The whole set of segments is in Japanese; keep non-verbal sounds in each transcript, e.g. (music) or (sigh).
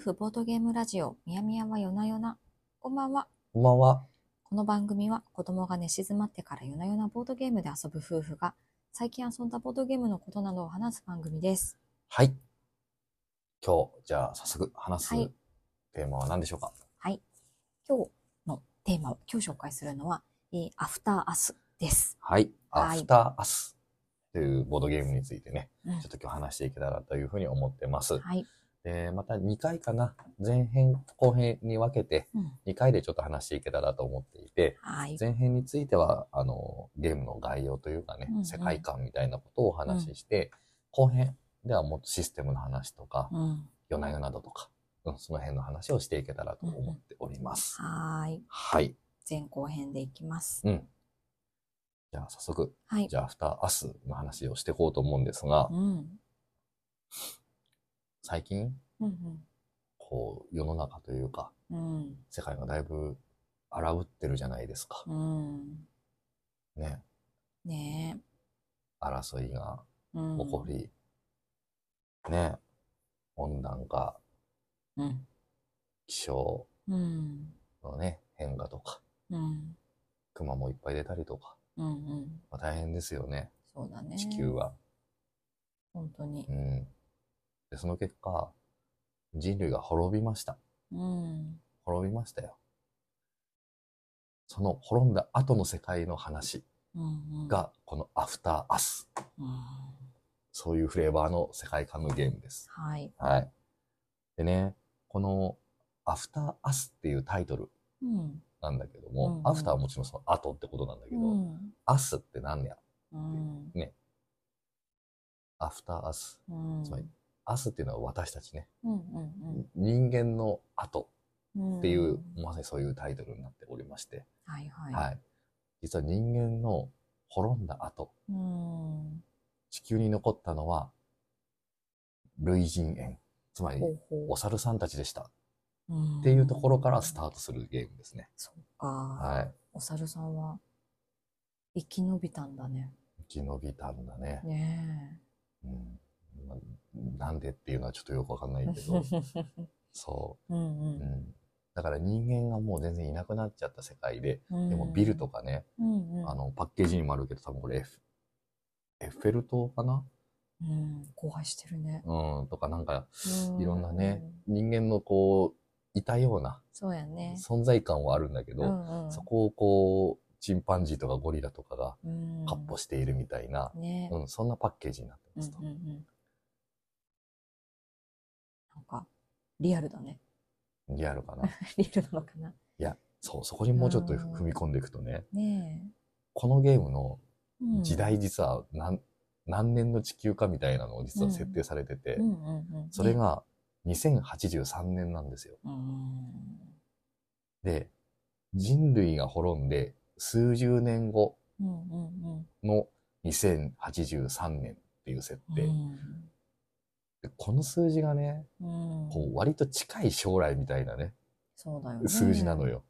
婦ボードゲームラジオ、みやみやは夜な夜な。こんばんは。こんばんは。この番組は子供が寝静まってから夜な夜なボードゲームで遊ぶ夫婦が最近遊んだボードゲームのことなどを話す番組です。はい。今日、じゃあ早速話すはいテーマは何でしょうか、はい。今日のテーマを今日紹介するのは、えーアフターアスです。はい。はいアフターアスというボードゲームについてね、うんちょっと今日話していけたらというふうに思ってます。はい。で、また2回かな、前編、後編に分けて、うん。2回でちょっと話していけたらと思っていて、はい。前編については、あの、ゲームの概要というかね、うんうん世界観みたいなことをお話しして、後編ではもっとシステムの話とか、うん。夜な夜などとか、うん、その辺の話をしていけたらと思っております。はーい。はい。前後編でいきます。うん。じゃあ早速、はい。じゃあアフターアスの話をしていこうと思うんですが、うん。最近、うんこう、世の中というか、うん。うん。世界がだいぶ荒ぶってるじゃないですか。うん。ね。ね争いが。起こり、ね。温暖化、うん。気象うん。のね、変化とか、うん。熊もいっぱい出たりとか、うん。うん。まあ、大変ですよね、そうだね。地球は。本当にう。ん。で、その結果、人類が滅びました。うん。滅びましたよ。その滅んだ後の世界の話うん。が、このアフターアス。うん。そういうフレーバーの世界観のゲームです。はい。はい。でね、このアフターアスっていうタイトルうん。なんだけども、うんうんアフターはもちろんその後ってことなんだけど、うん。アスって何やうん。アフターアス。うん。つまり、アスっていうのは私たちね。うん。うん。人間の後うん。っていう、まさにそういうタイトルになっておりまして、はいはい。はい。実は人間の滅んだ後、うん。地球に残ったのは、類人猿。つまりお猿さんたちでした。うんっていうところからスタートするゲームですね。そうか。はい。お猿さんは生き延びたんだね。生き延びたんだね。ねうん。まなんでっていうのはちょっとよくわかんないえ。けど、(laughs) そうんう。うん。だから人間がもう全然いなくなっちゃった世界で、うん。でもビルとかね、うんうん。あの、パッケージにもあるけど、多分これエッフェル塔かな？うん。荒廃してるね。うん、とかなんか、うんいろんなね、人間のこう、いたようなそうやね。存在感はあるんだけど、うんうん。そこをこう、チンパンジーとかゴリラとかがうん。カッポしているみたいな、ねうん、そんなパッケージになってうんますと。うんうん。なんか、リアルだね。リアルかな。い (laughs) リアルなのかな。や、そう、そこにもうちょっと踏み込んでいくとね、ねこのゲームの時代実は何,、何年の地球かみたいなのを実は設定されてて。それが2083年なんですよ。で、人類が滅んで数十年後の2083年っていう設うん。定。でこの数字がね、うん。うんこう割と近い将来みたいなね、そうだよね。数字なの。よ。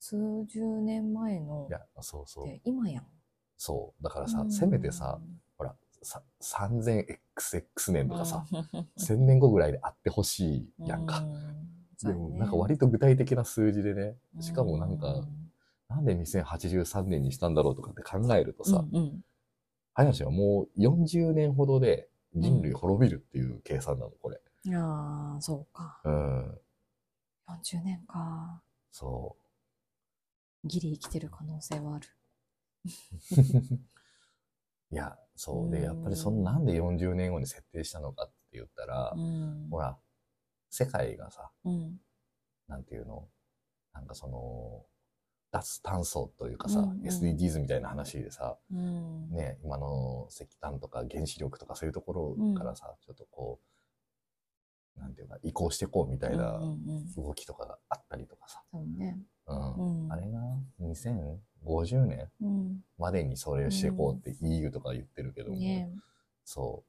数十年前のい、や、そうそう。で今やん。そう。だからさ、うんせめてさ、、ほら、さ 3000XX 年とかさ、うん1000年後ぐらいであってほしいやんか。。でもなんか割と具体的な数字でね、しかもなんか、なんで2083年にしたんだろうとかって考えるとさ、うんうん話はもう40年ほどで人類滅びるっていう計算なの、これ。いやー、そうか。うん。40年か。そギリ生きてる可能性はある。う。(laughs) いや、そうで、うんやっぱりそのなんで40年後に設定したのかって言ったら、うん。ほら、世界がさ、うん。なんていうの？なんかその、脱炭素というかさ、うんうん SDGs みたいな話でさ、うん。ね、今の石炭とか原子力とかそういうところからさ、ちょっとこう、なんていうか、移行していこうみたいなうんうんうん動きとかがあったりとかさ、そうね。うんうん。あれが2050年うん。までにそれをしていこうって EU とか言ってるけども、ねそ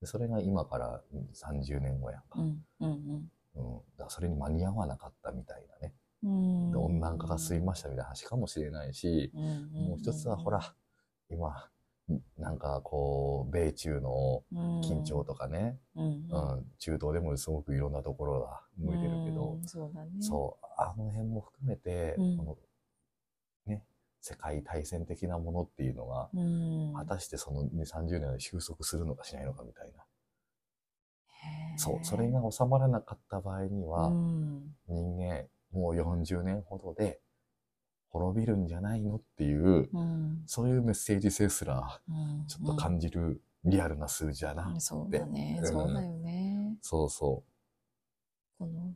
う。でそれが今から30年後やんか。うん。うんうん。だからそれに間に合わなかったみたいなね。うん。で温暖化が進みましたみたいな話かもしれないし、うん。もう一つはほら、今、なんかこう、米中の緊張とかね、うん。うん、中東でもすごくいろんなところが向いてるけど、うん。そうだね。そう、あの辺も含めて、うん。この、ね、世界大戦的なものっていうのが、うん。果たしてその2、30年で収束するのかしないのかみたいな。そう、それが収まらなかった場合には、うん。人間、もう40年ほどで滅びるんじゃないのっていう、うん。そういうメッセージ性すら、うん。ちょっと感じるリアルな数字だな。うん。そうだね。うん。そうだよね。そうそこの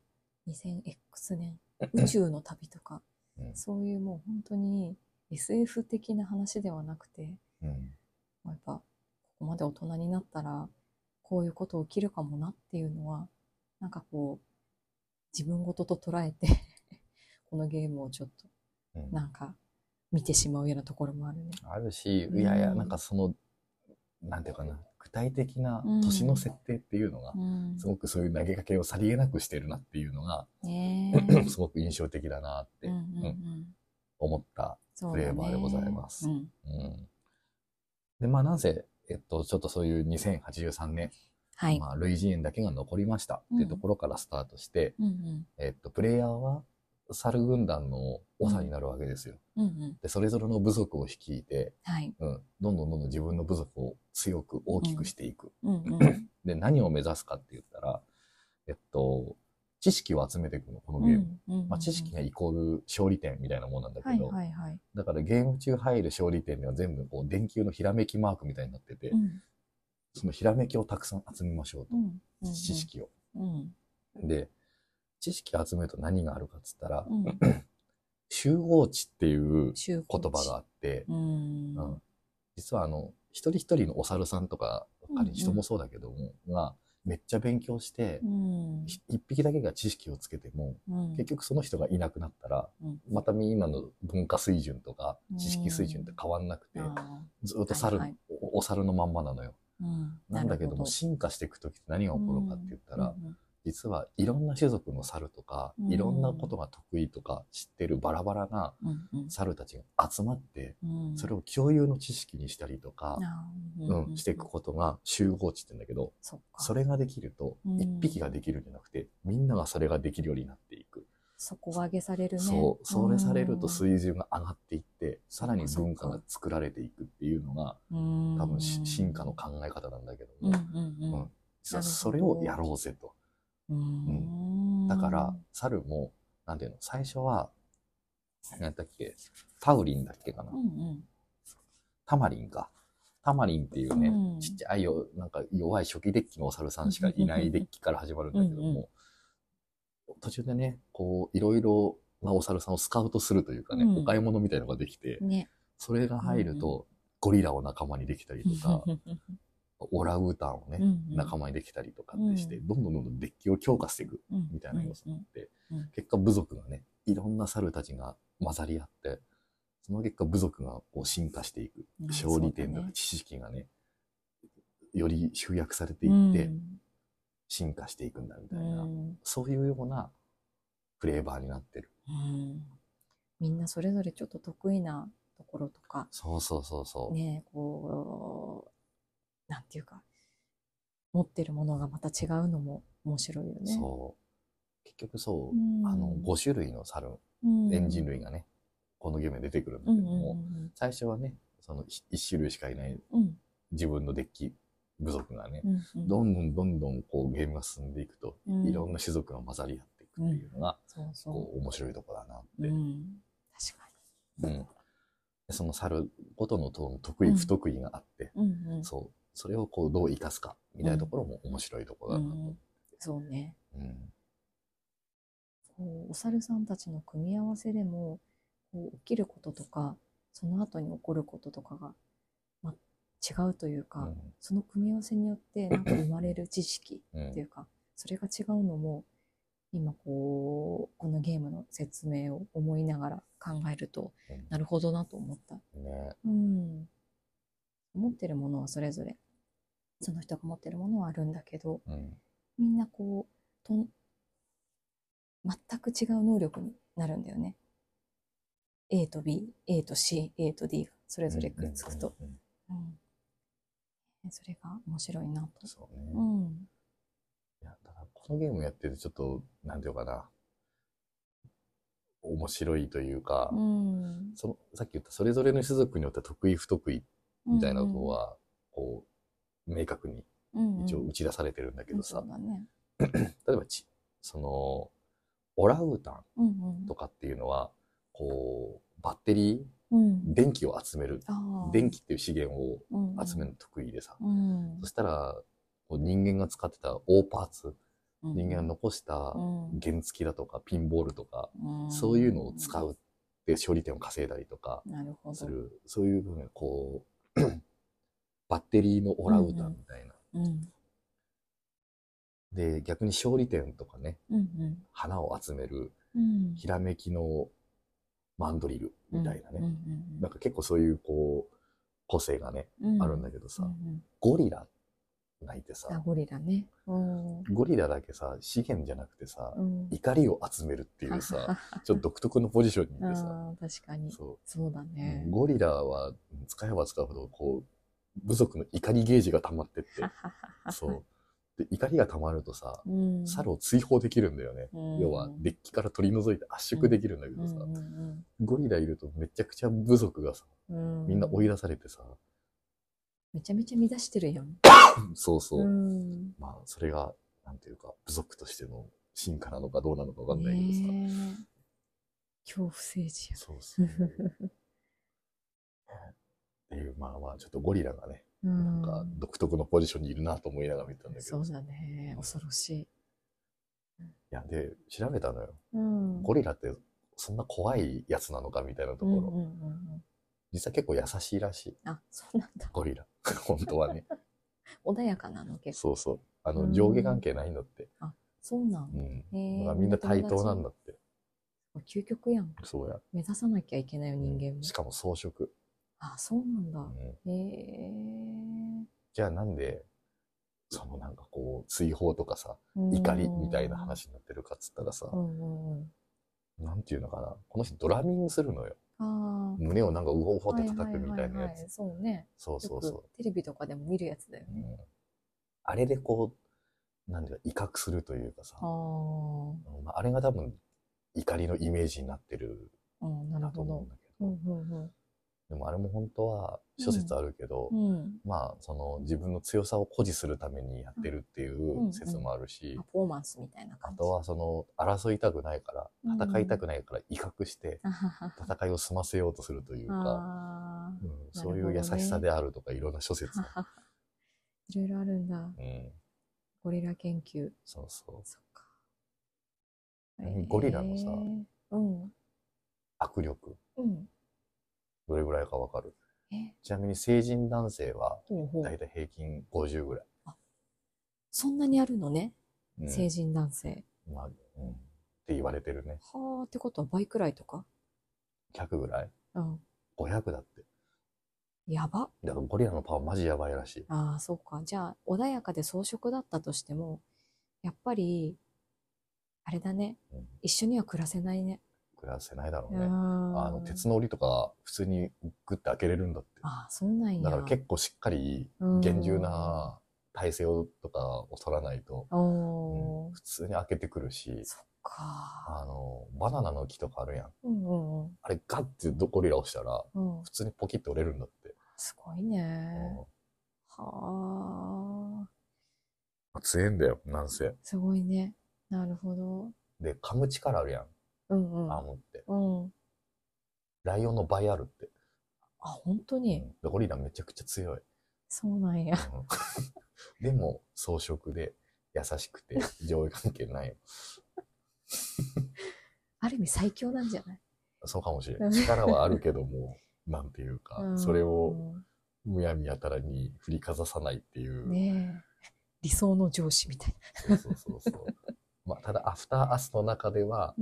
2000X 年、宇宙の旅とか、そういうもう本当に SF 的な話ではなくて、うん。やっぱここまで大人になったらこういうこと起きるかもなっていうのはなんかこう自分事と捉えて (laughs) このゲームをちょっとうん。なんか見てしまうようなところもあるね。あるし、うん。いやいや、なんかその、なんていうかな、具体的な年の設定っていうのが、うん。すごくそういう投げかけをさりげなくしてるなっていうのが、(coughs) すごく印象的だなって思った。フレーバーでございます。で、まあなんせ、えっと、ちょっとそういう2083年、はい。まあ類人猿だけが残りましたっていうところからスタートして、うんうんえっと、プレイヤーは猿軍団の長になるわけですよ。うんうんで、それぞれの部族を率いて、はい。うん、どんどんどんどん自分の部族を強く大きくしていく。(clears throat) で、何を目指すかって言ったら、えっと、知識を集めていくの、このゲーム。まあ、知識がイコール勝利点みたいなもんなんだけはいど。だからゲーム中入る勝利点には全部こう電球のひらめきマークみたいになってて、うんそのひらめきをたくさん集めましょうと。うんうん知識を。うん。で、知識集めると何があるかっつったら、うん。(clears throat) 集合値っていう集言葉があって、うん。うん。実はあの、一人一人のお猿さんとか、うんうん。人もそうだけども、が、めっちゃ勉強して、うん。ひ一匹だけが知識をつけても、うん。結局その人がいなくなったら、うん。またみんなの文化水準とかうん知識水準って変わんなくて、あずっと猿、はいはい。おお猿のまんまなのよ。なんだけども、進化していくときって何が起こるかって言ったら、実はいろんな種族の猿とか、うん。いろんなことが得意とか知ってるバラバラな猿たちが集まって、うん。それを共有の知識にしたりとか、う、うんん。していくことが集合値って言うんだけど、それができるとう、ん。一匹ができるんじゃなくて、みんながそれができるようになっていく。底上げされるね。そう、それされるとう水準が上がっていって、さらに文化が作られていくっていうのが、ん。多分し進化の考え方なんだけどうんも、うんうん。うん。それをやろうぜと。うん。だから、猿も、なんていうの、最初は、何だっけ、タウリンだっけかな。う。んうん。タマリンか。タマリンっていうね、うん。ちっちゃいよ、なんか弱い初期デッキのお猿さんしかいないデッキから始まるんだけども、途中でね、こう、いろいろなお猿さんをスカウトするというかね、うん。お買い物みたいのができて、ね。それが入ると、ゴリラを仲間にできたりとか、(laughs) オランウータンをね、仲間にできたりとかってして、うん。どんどんどんどんデッキを強化していくみたいな要素があって、結果部族がね、いろんな猿たちが混ざり合って、その結果部族がこう進化していく。うん。勝利点とか知識がね、より集約されていってうん進化していくんだみたういな、んそういうようなフレーバーになってる。うんみんなそれぞれちょっと得意なところとかそうそうそうそう。ねこうなんていうか持ってるものがまた違うのも面白いよね。そう。結局そう、うんあの、5種類の猿、うんエンジン類がね、このゲームに出てくるんだけども、最初はね、その1種類しかいない自分のデッキ、部族がね、うんうんどんどんどんどんこうゲームが進んでいくと、うんいろんな種族が混ざり合っていくっていうのが、そうそこう面白いとこだなっう。て。うん確かうんでその猿ごとのと得意うん不得意があって、に。うんうんそう、それをこうどう生かすかみたいなところも面白いところだなと。うんそうね。うんこうお猿さんたちの組み合わせでもこう起きることとかその後に起こることとかが、ま、違うというか、その組み合わせによって (coughs) なんか生まれる知識うんっていうかそれが違うのも今こうこのゲームの説明を思いながら考えるとうん。なるほどなと思った。ね。うん、持ってるものはそれぞれその人が持ってるものはあるんだけどうん。みんなこうとん全く違う能力になるんだよね。A と B、A と C、A と D がそれぞれくっつくと。うんそれが面白いなと。そうね。うん。いや、ただこのゲームやっててちょっと、なんていうのかな。面白いというか、うん。その、さっき言ったそれぞれの種族によって得意不得意みたいなのは、こう、明確に一応打ち出されてるんだけどさ。(clears throat) 例えばち、その、オランウータンとかっていうのは、こう、バッテリうんー、電気を集める。あー。電気っていう資源をうん。うん集めるの得意でさ。うん。そしたら、こう人間が使ってた大パーツ、うん。人間が残したうん。原付きだとかピンボールとか、うん。そういうのを使うって勝利点を稼いだりとか。する、そういう部分、こう、(clears throat) バッテリーのオランウータンみたいな。うんで、逆に勝利点とかね、うん。花を集める、うん。ひらめきのマンドリルみたいなね。なんか結構そういうこう、個性がね、うんあるんだけどさ、ゴリラがいてあさ、ゴリラね。うんゴリラだけさ、資源じゃなくてさ、うん怒りを集めるっていうさ、ちょっと独特のポジションにいてさ、確かに。そそうだう、ね。ゴリラは使えば使うほど、こう、部族の怒りゲージが溜まってって、そう。で、怒りが溜まるとさ、うん。猿を追放できるんだよね。うん要は、デッキから取り除いて圧縮できるんだけどさ、うんうんゴリラいるとめちゃくちゃ部族がさ、うんみんな追い出されてさ、めちゃめちゃ乱してるやん。(laughs) そうそう。うんまあ、それが、なんていうか、部族としての進化なのかどうなのかわかんないけどさ。ねえ恐怖政治や。そうそう。(laughs) っていう、まあまあ、ちょっとゴリラがね、うなんんか独特のポジションにいるなと思いながら見たんだけど。いそうだね。恐ろしい。や、で、調べたのよ。うん。ゴリラってそんな怖いやつなのかみたいなところ。うんうんうんうん実は結構優しいらしい。あ、そうなんだ。ゴリラ。(laughs) 本当はね。(laughs) 穏やかなの結構。そうそう。あの、うん上下関係ないんだって。そうなんだ。うん。だからみんな対等なんだって。究極やん。そうや。目指さなきゃいけないよ、人間もし。かも装飾。あ、そうなんだ。うんへえ。じゃあなんで、そのなんかこう、追放とかさ、うん怒りみたいな。話になってるかっつったらさう、んうんうん。なんていうのかな。この人ドラミングするのよ。胸をなんかうおほって叩くみたいなやつ。そうね。そうそうそよくテレビとかでも見るやつだよう。うね。んあれでこう、なんていうか、威嚇するというかさ、ああ。まああれが多分、怒りのイメージになってるうん、なと思うん。だけど、うんうんでもあれも本当は諸説あるけど、うん。うん。まあ、その自分の強さを誇示するためにやってるっていう説もあるし、パフォーマンスみたいな感じ。あとはその争いたくないから、うん戦いたくないから威嚇して戦いを済ませようとするというか、あうんそういう優しさであるとかいろんな諸説。いろいろあるんだ。うん、ゴリラ研究。そうそそっか。ゴリラのさうん。う。握力、うん。どれぐらいかわかる？え、ちなみに成人男性はだいたい平均50ぐらい。そんなにあるのね？うん成人男性。まあ、うん。って言われてるね。はあ、ってことは倍くらいとか？100ぐらいうん。?500 だって。やば。だからゴリラのパワーマジやばいらしい。ああ、そうか。じゃあ、穏やかで装飾だったとしても、やっぱり、あれだね。うん一緒には暮らせないね。暮らせないだろうね。んあの、鉄の檻とか普通にグッて開けれるんだって。あ、そうなんや。だから結構しっかり厳重な体勢をとかを取らないと、うん普通に開けてくるし、そっか。あの、バナナの木とかあるやん。うんうんうん。あれガッてゴリラ押したら、うん普通にポキッと折れるんだって。すごいね。うんはあ。強えんだよ、なんせ。すごいね。なるほど。で、噛む力あるやん、うんうん。アームって。うん。ライオンの倍あるって。あ、本当に、うんでゴリラめちゃくちゃ強い。そうなんや。うん (laughs) でも、装飾で優しくて (laughs) 上下関係ないよ。ある意味最強なんじゃない？そうかもしれない。力はあるけども、(laughs) なんていうか、それをむやみやたらに振りかざさないっていう。ねえ。理想の上司みたいそうそうそうそう。まあ、ただ、アフターアスの中では。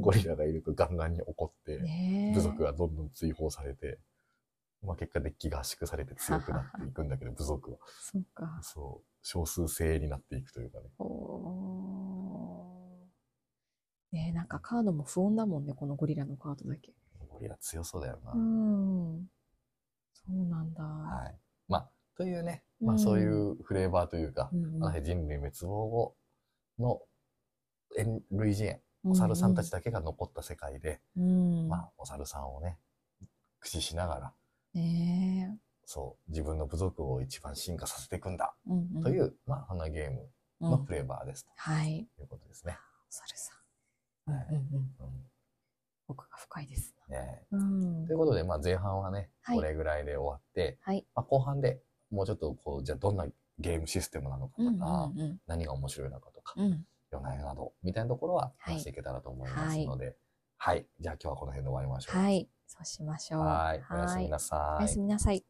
ゴリラがいるとガンガンに怒って。部族がどんどん追放されて、まあ、結果デッキが圧縮されて (laughs) 強くなっていくんだけど、部族は。そうか。そう。少数精鋭になっていくというかね。おーねえ、なんかカードも不穏だもんね、このゴリラのカードだけ。ゴリラ強そうだよな。うん。そうなんだ。はい。まあ、というね、まあそういうフレーバーというか、うん人類滅亡後の円類人猿、お猿さんたちだけが残った世界で、うんまあお猿さんをね、駆使しながら、ねそう、自分の部族を一番進化させていくんだ、うんうんという、まあ、そんなゲームのフレーバーです、はい。ということですね。お猿さん。うんうんうん奥が深いですね。うんということで、まあ、前半はね、これぐらいで終わって、はい。まあ、後半でもうちょっとこう、じゃあどんなゲームシステムなのかうんとか、うん何が面白いのかとか、うん。夜な夜など、みたいなところははい話していけたらと思いますので、はい。じゃあ今日はこの辺で終わりましょう。はい。そうしましょう。はい。おやすみはいなさい。おやすみなさい。